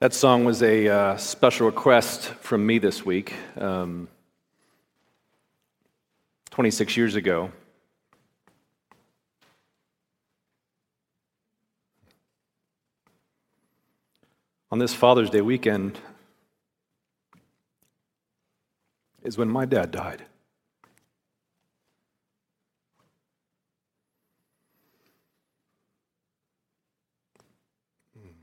That song was a uh, special request from me this week. Um, 26 years ago, on this Father's Day weekend, is when my dad died.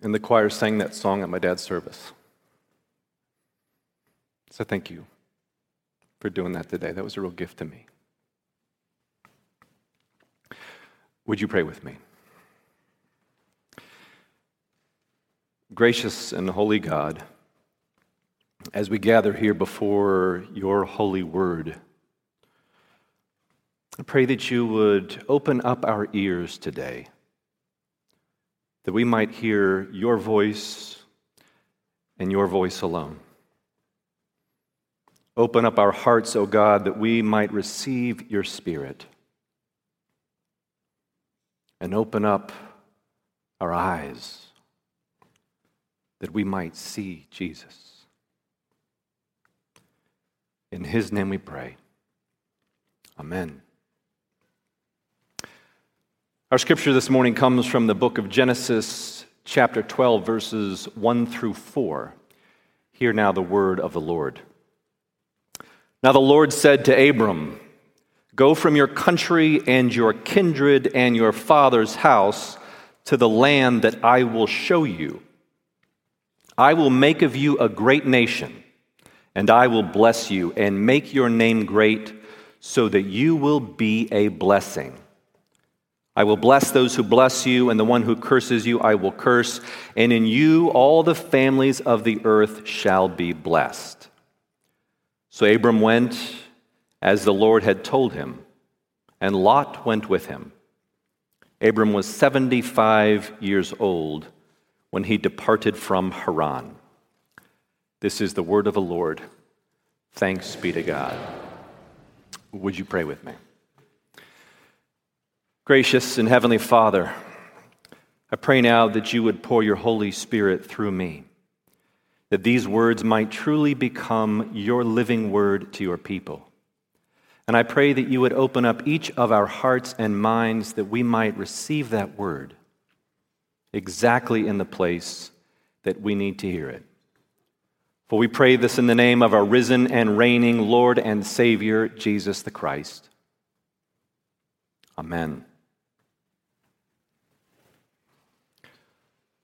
And the choir sang that song at my dad's service. So thank you for doing that today. That was a real gift to me. Would you pray with me? Gracious and holy God, as we gather here before your holy word, I pray that you would open up our ears today that we might hear your voice and your voice alone. Open up our hearts, O God, that we might receive your Spirit. And open up our eyes that we might see Jesus. In his name we pray. Amen. Our scripture this morning comes from the book of Genesis, chapter 12, verses 1 through 4. Hear now the word of the Lord. Now the Lord said to Abram, Go from your country and your kindred and your father's house to the land that I will show you. I will make of you a great nation, and I will bless you and make your name great so that you will be a blessing. I will bless those who bless you, and the one who curses you I will curse, and in you all the families of the earth shall be blessed. So Abram went as the Lord had told him, and Lot went with him. Abram was 75 years old when he departed from Haran. This is the word of the Lord. Thanks be to God. Would you pray with me? Gracious and Heavenly Father, I pray now that you would pour your Holy Spirit through me, that these words might truly become your living word to your people. And I pray that you would open up each of our hearts and minds that we might receive that word exactly in the place that we need to hear it. For we pray this in the name of our risen and reigning Lord and Savior, Jesus the Christ. Amen.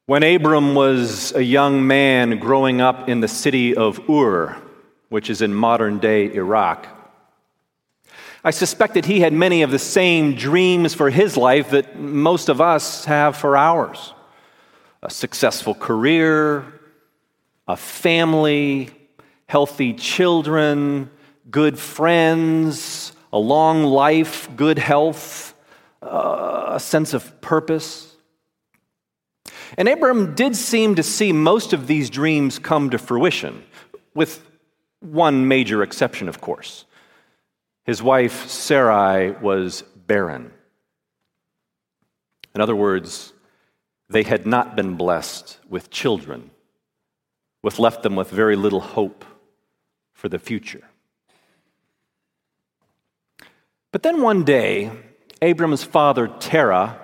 When Abram was a young man growing up in the city of Ur, which is in modern day Iraq, I suspect that he had many of the same dreams for his life that most of us have for ours a successful career, a family, healthy children, good friends, a long life, good health, uh, a sense of purpose. And Abram did seem to see most of these dreams come to fruition, with one major exception, of course. His wife, Sarai, was barren. In other words, they had not been blessed with children, which left them with very little hope for the future. But then one day, Abram's father, Terah,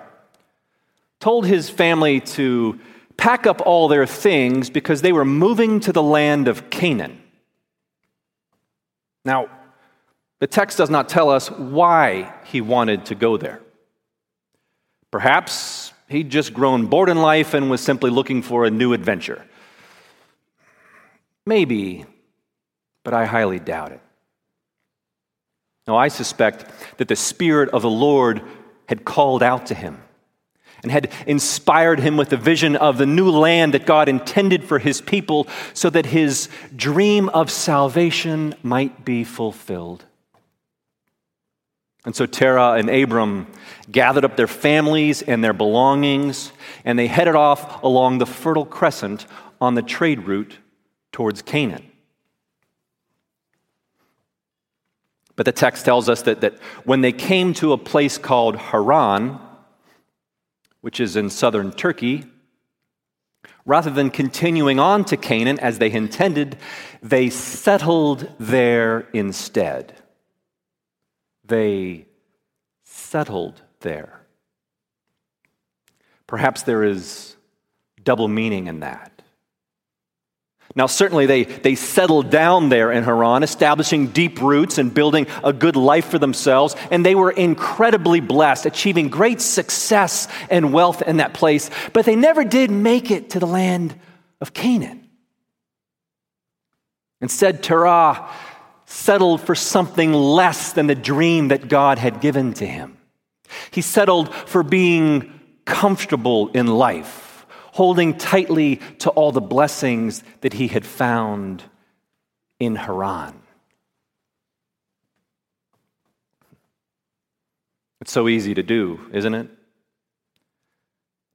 told his family to pack up all their things because they were moving to the land of Canaan. Now, the text does not tell us why he wanted to go there. Perhaps he'd just grown bored in life and was simply looking for a new adventure. Maybe, but I highly doubt it. Now, I suspect that the Spirit of the Lord had called out to him and had inspired him with the vision of the new land that God intended for his people so that his dream of salvation might be fulfilled. And so Terah and Abram gathered up their families and their belongings, and they headed off along the Fertile Crescent on the trade route towards Canaan. But the text tells us that, that when they came to a place called Haran, which is in southern Turkey, Rather than continuing on to Canaan as they intended, they settled there instead. They settled there. Perhaps there is double meaning in that. Now, certainly they, they settled down there in Haran, establishing deep roots and building a good life for themselves, and they were incredibly blessed, achieving great success and wealth in that place, but they never did make it to the land of Canaan. Instead, Terah settled for something less than the dream that God had given to him. He settled for being comfortable in life holding tightly to all the blessings that he had found in Haran. It's so easy to do, isn't it?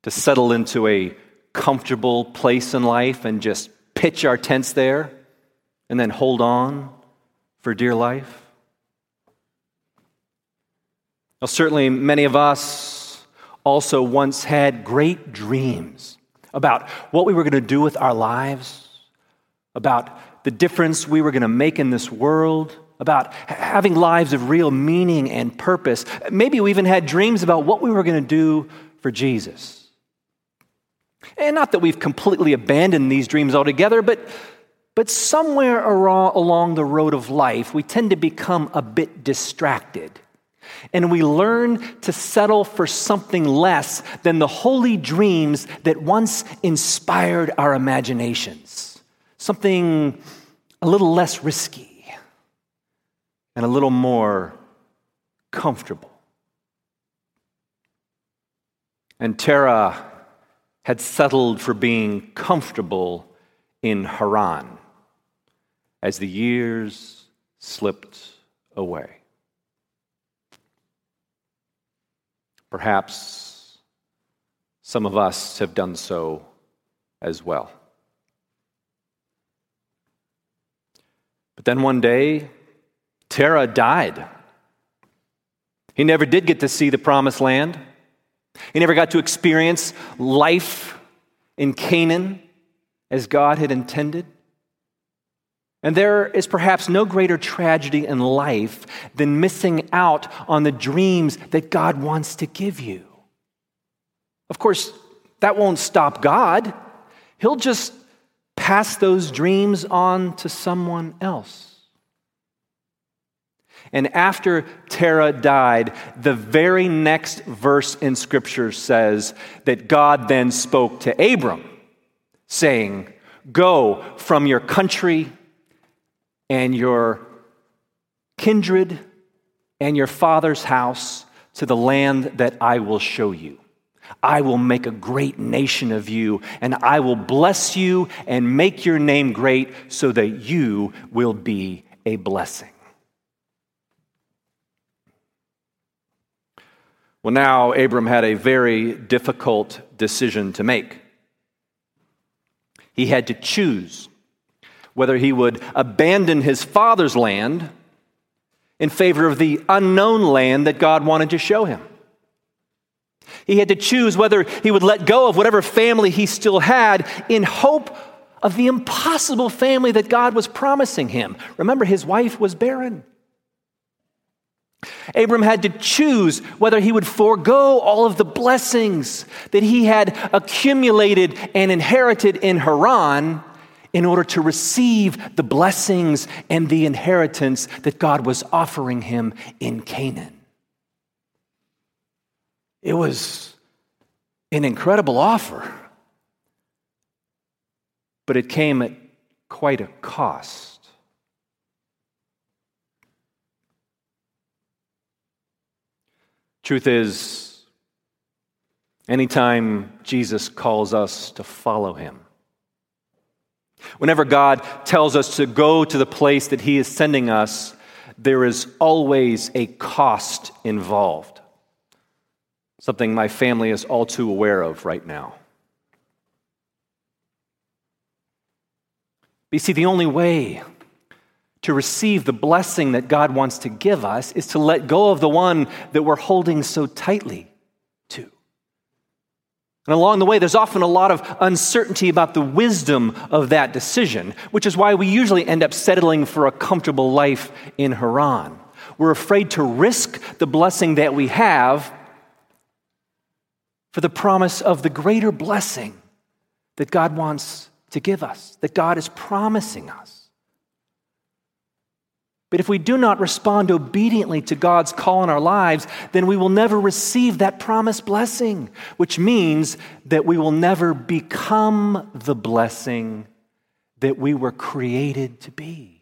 To settle into a comfortable place in life and just pitch our tents there and then hold on for dear life. Now, certainly, many of us also once had great dreams about what we were going to do with our lives, about the difference we were going to make in this world, about having lives of real meaning and purpose. Maybe we even had dreams about what we were going to do for Jesus. And not that we've completely abandoned these dreams altogether, but, but somewhere along the road of life, we tend to become a bit distracted and we learn to settle for something less than the holy dreams that once inspired our imaginations. Something a little less risky and a little more comfortable. And Terah had settled for being comfortable in Haran as the years slipped away. Perhaps some of us have done so as well. But then one day, Terah died. He never did get to see the promised land. He never got to experience life in Canaan as God had intended. And there is perhaps no greater tragedy in life than missing out on the dreams that God wants to give you. Of course, that won't stop God. He'll just pass those dreams on to someone else. And after Terah died, the very next verse in Scripture says that God then spoke to Abram, saying, Go from your country and your kindred and your father's house to the land that I will show you. I will make a great nation of you, and I will bless you and make your name great so that you will be a blessing. Well, now Abram had a very difficult decision to make. He had to choose whether he would abandon his father's land in favor of the unknown land that God wanted to show him. He had to choose whether he would let go of whatever family he still had in hope of the impossible family that God was promising him. Remember, his wife was barren. Abram had to choose whether he would forego all of the blessings that he had accumulated and inherited in Haran in order to receive the blessings and the inheritance that God was offering him in Canaan. It was an incredible offer, but it came at quite a cost. Truth is, anytime Jesus calls us to follow him, Whenever God tells us to go to the place that He is sending us, there is always a cost involved. Something my family is all too aware of right now. But you see, the only way to receive the blessing that God wants to give us is to let go of the one that we're holding so tightly. And along the way, there's often a lot of uncertainty about the wisdom of that decision, which is why we usually end up settling for a comfortable life in Haran. We're afraid to risk the blessing that we have for the promise of the greater blessing that God wants to give us, that God is promising us. But if we do not respond obediently to God's call in our lives, then we will never receive that promised blessing, which means that we will never become the blessing that we were created to be.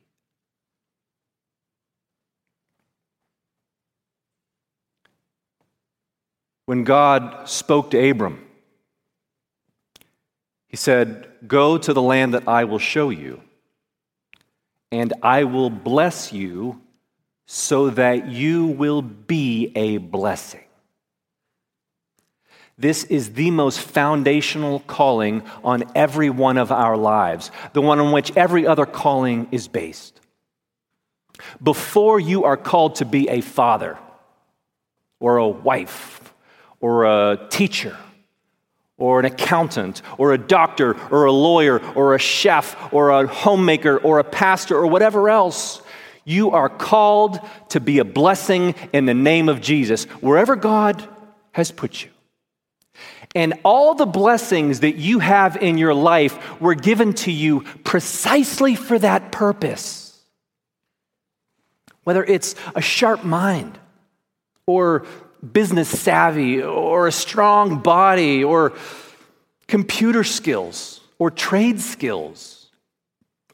When God spoke to Abram, he said, Go to the land that I will show you and I will bless you so that you will be a blessing. This is the most foundational calling on every one of our lives, the one on which every other calling is based. Before you are called to be a father, or a wife, or a teacher, or an accountant, or a doctor, or a lawyer, or a chef, or a homemaker, or a pastor, or whatever else. You are called to be a blessing in the name of Jesus, wherever God has put you. And all the blessings that you have in your life were given to you precisely for that purpose. Whether it's a sharp mind, or business savvy or a strong body or computer skills or trade skills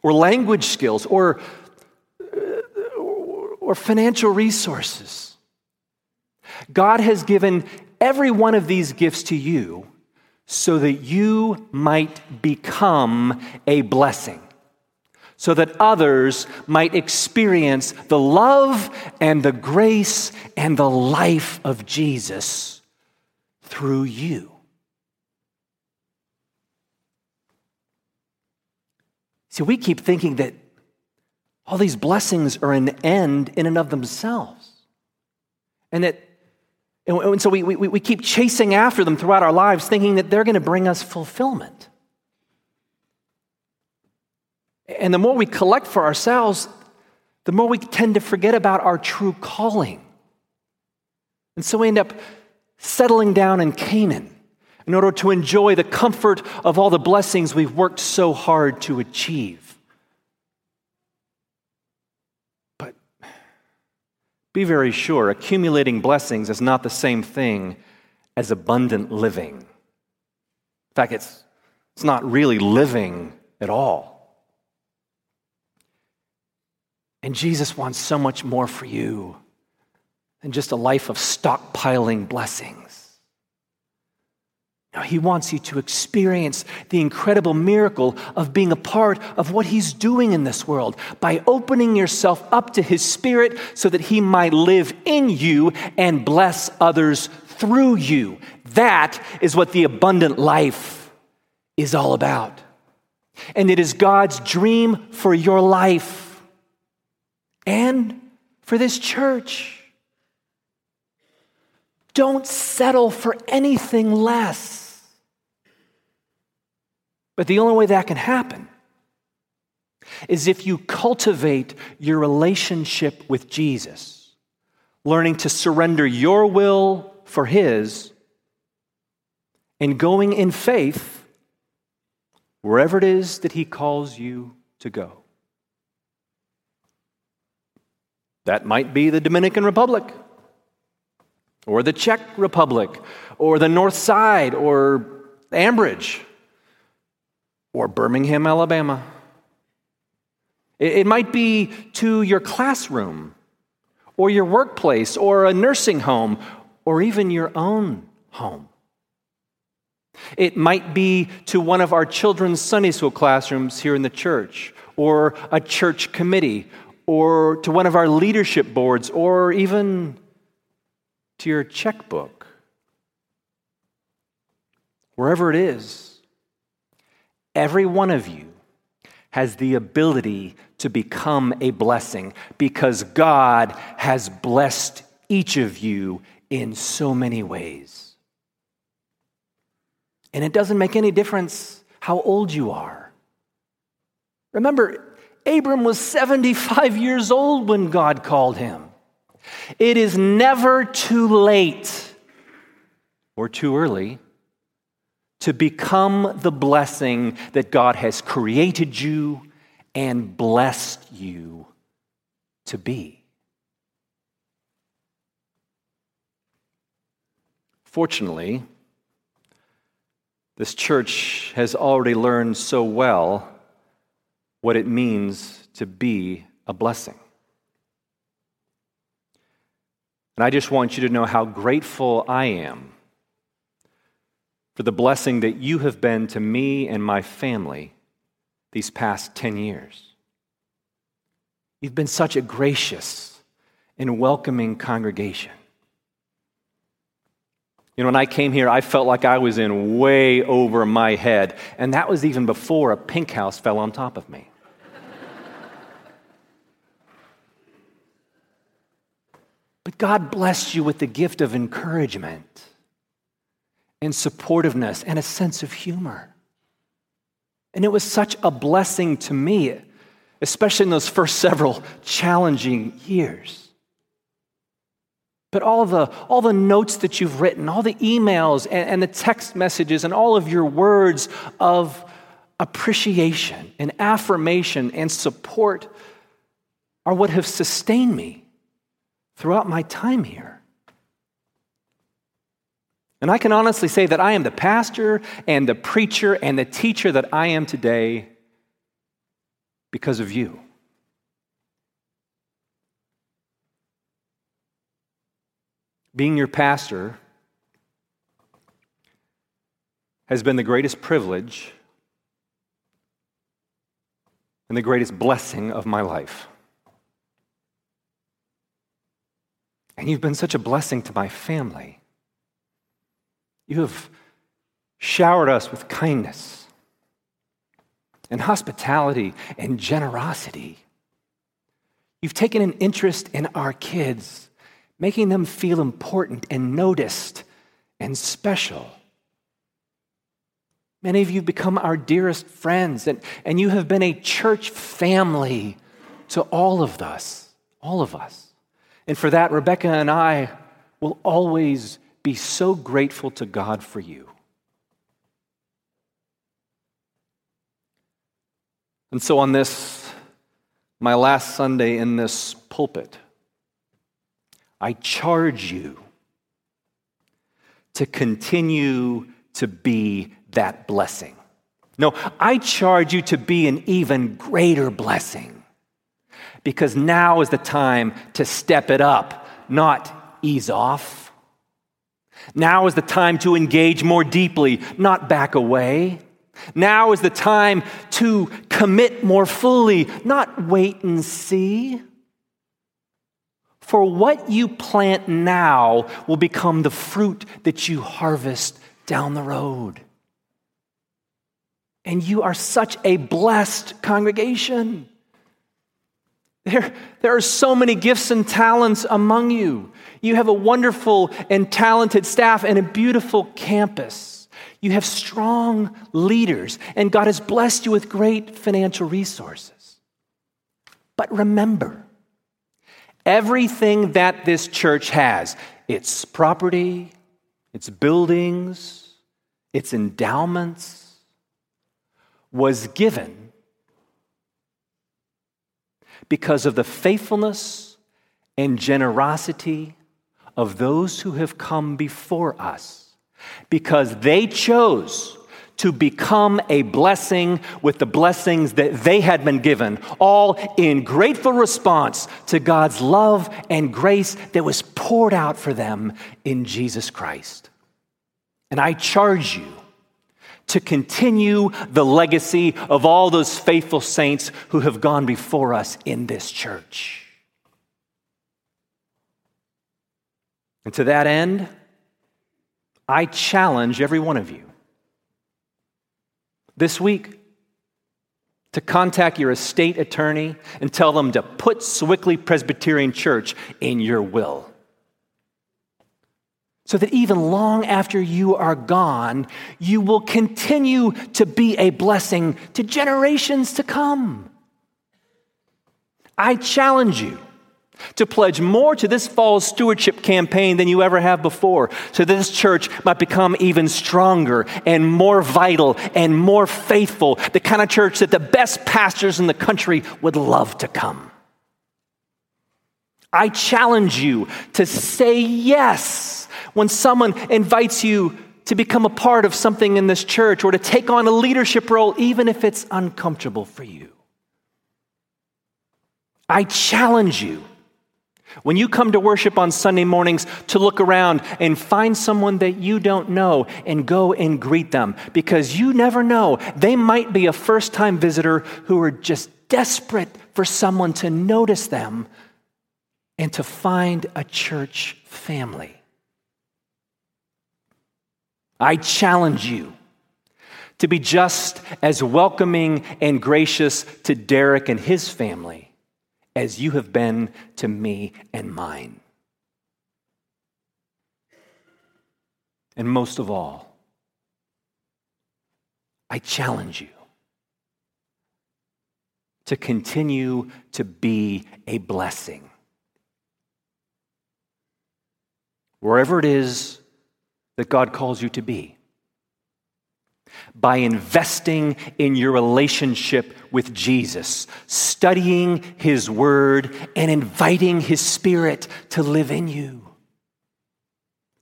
or language skills or, uh, or financial resources. God has given every one of these gifts to you so that you might become a blessing so that others might experience the love and the grace and the life of Jesus through you. See, we keep thinking that all these blessings are an end in and of themselves. And that and so we, we, we keep chasing after them throughout our lives, thinking that they're going to bring us fulfillment. And the more we collect for ourselves, the more we tend to forget about our true calling. And so we end up settling down in Canaan in order to enjoy the comfort of all the blessings we've worked so hard to achieve. But be very sure accumulating blessings is not the same thing as abundant living. In fact, it's, it's not really living at all. And Jesus wants so much more for you than just a life of stockpiling blessings. No, he wants you to experience the incredible miracle of being a part of what he's doing in this world by opening yourself up to his spirit so that he might live in you and bless others through you. That is what the abundant life is all about. And it is God's dream for your life and for this church. Don't settle for anything less. But the only way that can happen is if you cultivate your relationship with Jesus, learning to surrender your will for His, and going in faith wherever it is that He calls you to go. That might be the Dominican Republic, or the Czech Republic, or the North Side, or Ambridge, or Birmingham, Alabama. It might be to your classroom, or your workplace, or a nursing home, or even your own home. It might be to one of our children's Sunday school classrooms here in the church, or a church committee, or to one of our leadership boards, or even to your checkbook. Wherever it is, every one of you has the ability to become a blessing because God has blessed each of you in so many ways. And it doesn't make any difference how old you are. Remember, Abram was 75 years old when God called him. It is never too late or too early to become the blessing that God has created you and blessed you to be. Fortunately, this church has already learned so well what it means to be a blessing. And I just want you to know how grateful I am for the blessing that you have been to me and my family these past 10 years. You've been such a gracious and welcoming congregation. You know, when I came here, I felt like I was in way over my head, and that was even before a pink house fell on top of me. But God blessed you with the gift of encouragement and supportiveness and a sense of humor. And it was such a blessing to me, especially in those first several challenging years. But all the, all the notes that you've written, all the emails and, and the text messages, and all of your words of appreciation and affirmation and support are what have sustained me throughout my time here. And I can honestly say that I am the pastor and the preacher and the teacher that I am today because of you. Being your pastor has been the greatest privilege and the greatest blessing of my life. And you've been such a blessing to my family. You have showered us with kindness and hospitality and generosity. You've taken an interest in our kids, making them feel important and noticed and special. Many of you have become our dearest friends, and, and you have been a church family to all of us, all of us. And for that, Rebecca and I will always be so grateful to God for you. And so, on this, my last Sunday in this pulpit, I charge you to continue to be that blessing. No, I charge you to be an even greater blessing because now is the time to step it up, not ease off. Now is the time to engage more deeply, not back away. Now is the time to commit more fully, not wait and see. For what you plant now will become the fruit that you harvest down the road. And you are such a blessed congregation. There, there are so many gifts and talents among you. You have a wonderful and talented staff and a beautiful campus. You have strong leaders, and God has blessed you with great financial resources. But remember, everything that this church has its property, its buildings, its endowments was given because of the faithfulness and generosity of those who have come before us, because they chose to become a blessing with the blessings that they had been given, all in grateful response to God's love and grace that was poured out for them in Jesus Christ. And I charge you to continue the legacy of all those faithful saints who have gone before us in this church. And to that end, I challenge every one of you this week to contact your estate attorney and tell them to put Sewickley Presbyterian Church in your will. So that even long after you are gone, you will continue to be a blessing to generations to come. I challenge you to pledge more to this fall's stewardship campaign than you ever have before, so that this church might become even stronger and more vital and more faithful, the kind of church that the best pastors in the country would love to come. I challenge you to say yes when someone invites you to become a part of something in this church or to take on a leadership role, even if it's uncomfortable for you. I challenge you when you come to worship on Sunday mornings, to look around and find someone that you don't know and go and greet them because you never know. They might be a first time visitor who are just desperate for someone to notice them and to find a church family. I challenge you to be just as welcoming and gracious to Derek and his family as you have been to me and mine. And most of all, I challenge you to continue to be a blessing. Wherever it is that God calls you to be by investing in your relationship with Jesus, studying His Word, and inviting His Spirit to live in you.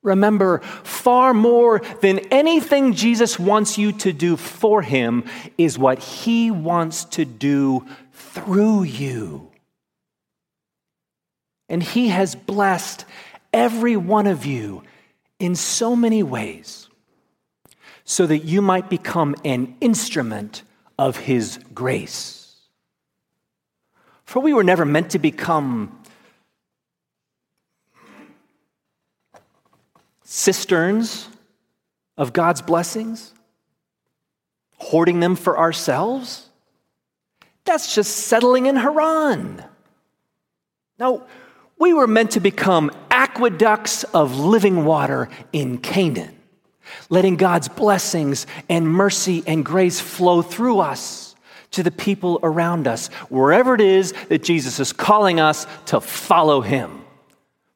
Remember, far more than anything Jesus wants you to do for Him is what He wants to do through you. And He has blessed every one of you in so many ways so that you might become an instrument of His grace. For we were never meant to become cisterns of God's blessings, hoarding them for ourselves. That's just settling in Haran. No, we were meant to become aqueducts of living water in Canaan letting God's blessings and mercy and grace flow through us to the people around us, wherever it is that Jesus is calling us to follow him.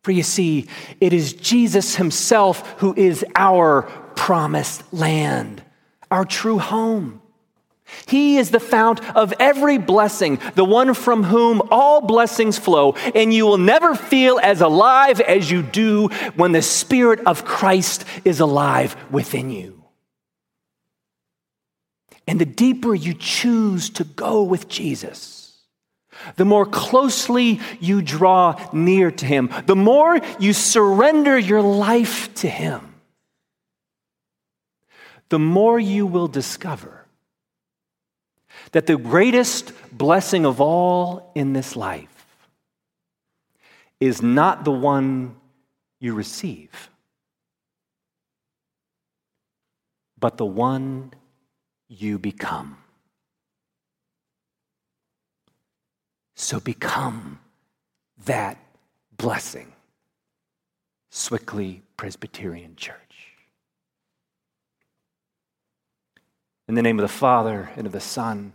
For you see, it is Jesus himself who is our promised land, our true home. He is the fount of every blessing, the one from whom all blessings flow, and you will never feel as alive as you do when the Spirit of Christ is alive within you. And the deeper you choose to go with Jesus, the more closely you draw near to Him, the more you surrender your life to Him, the more you will discover that the greatest blessing of all in this life is not the one you receive, but the one you become. So become that blessing. Sewickley Presbyterian Church. In the name of the Father, and of the Son,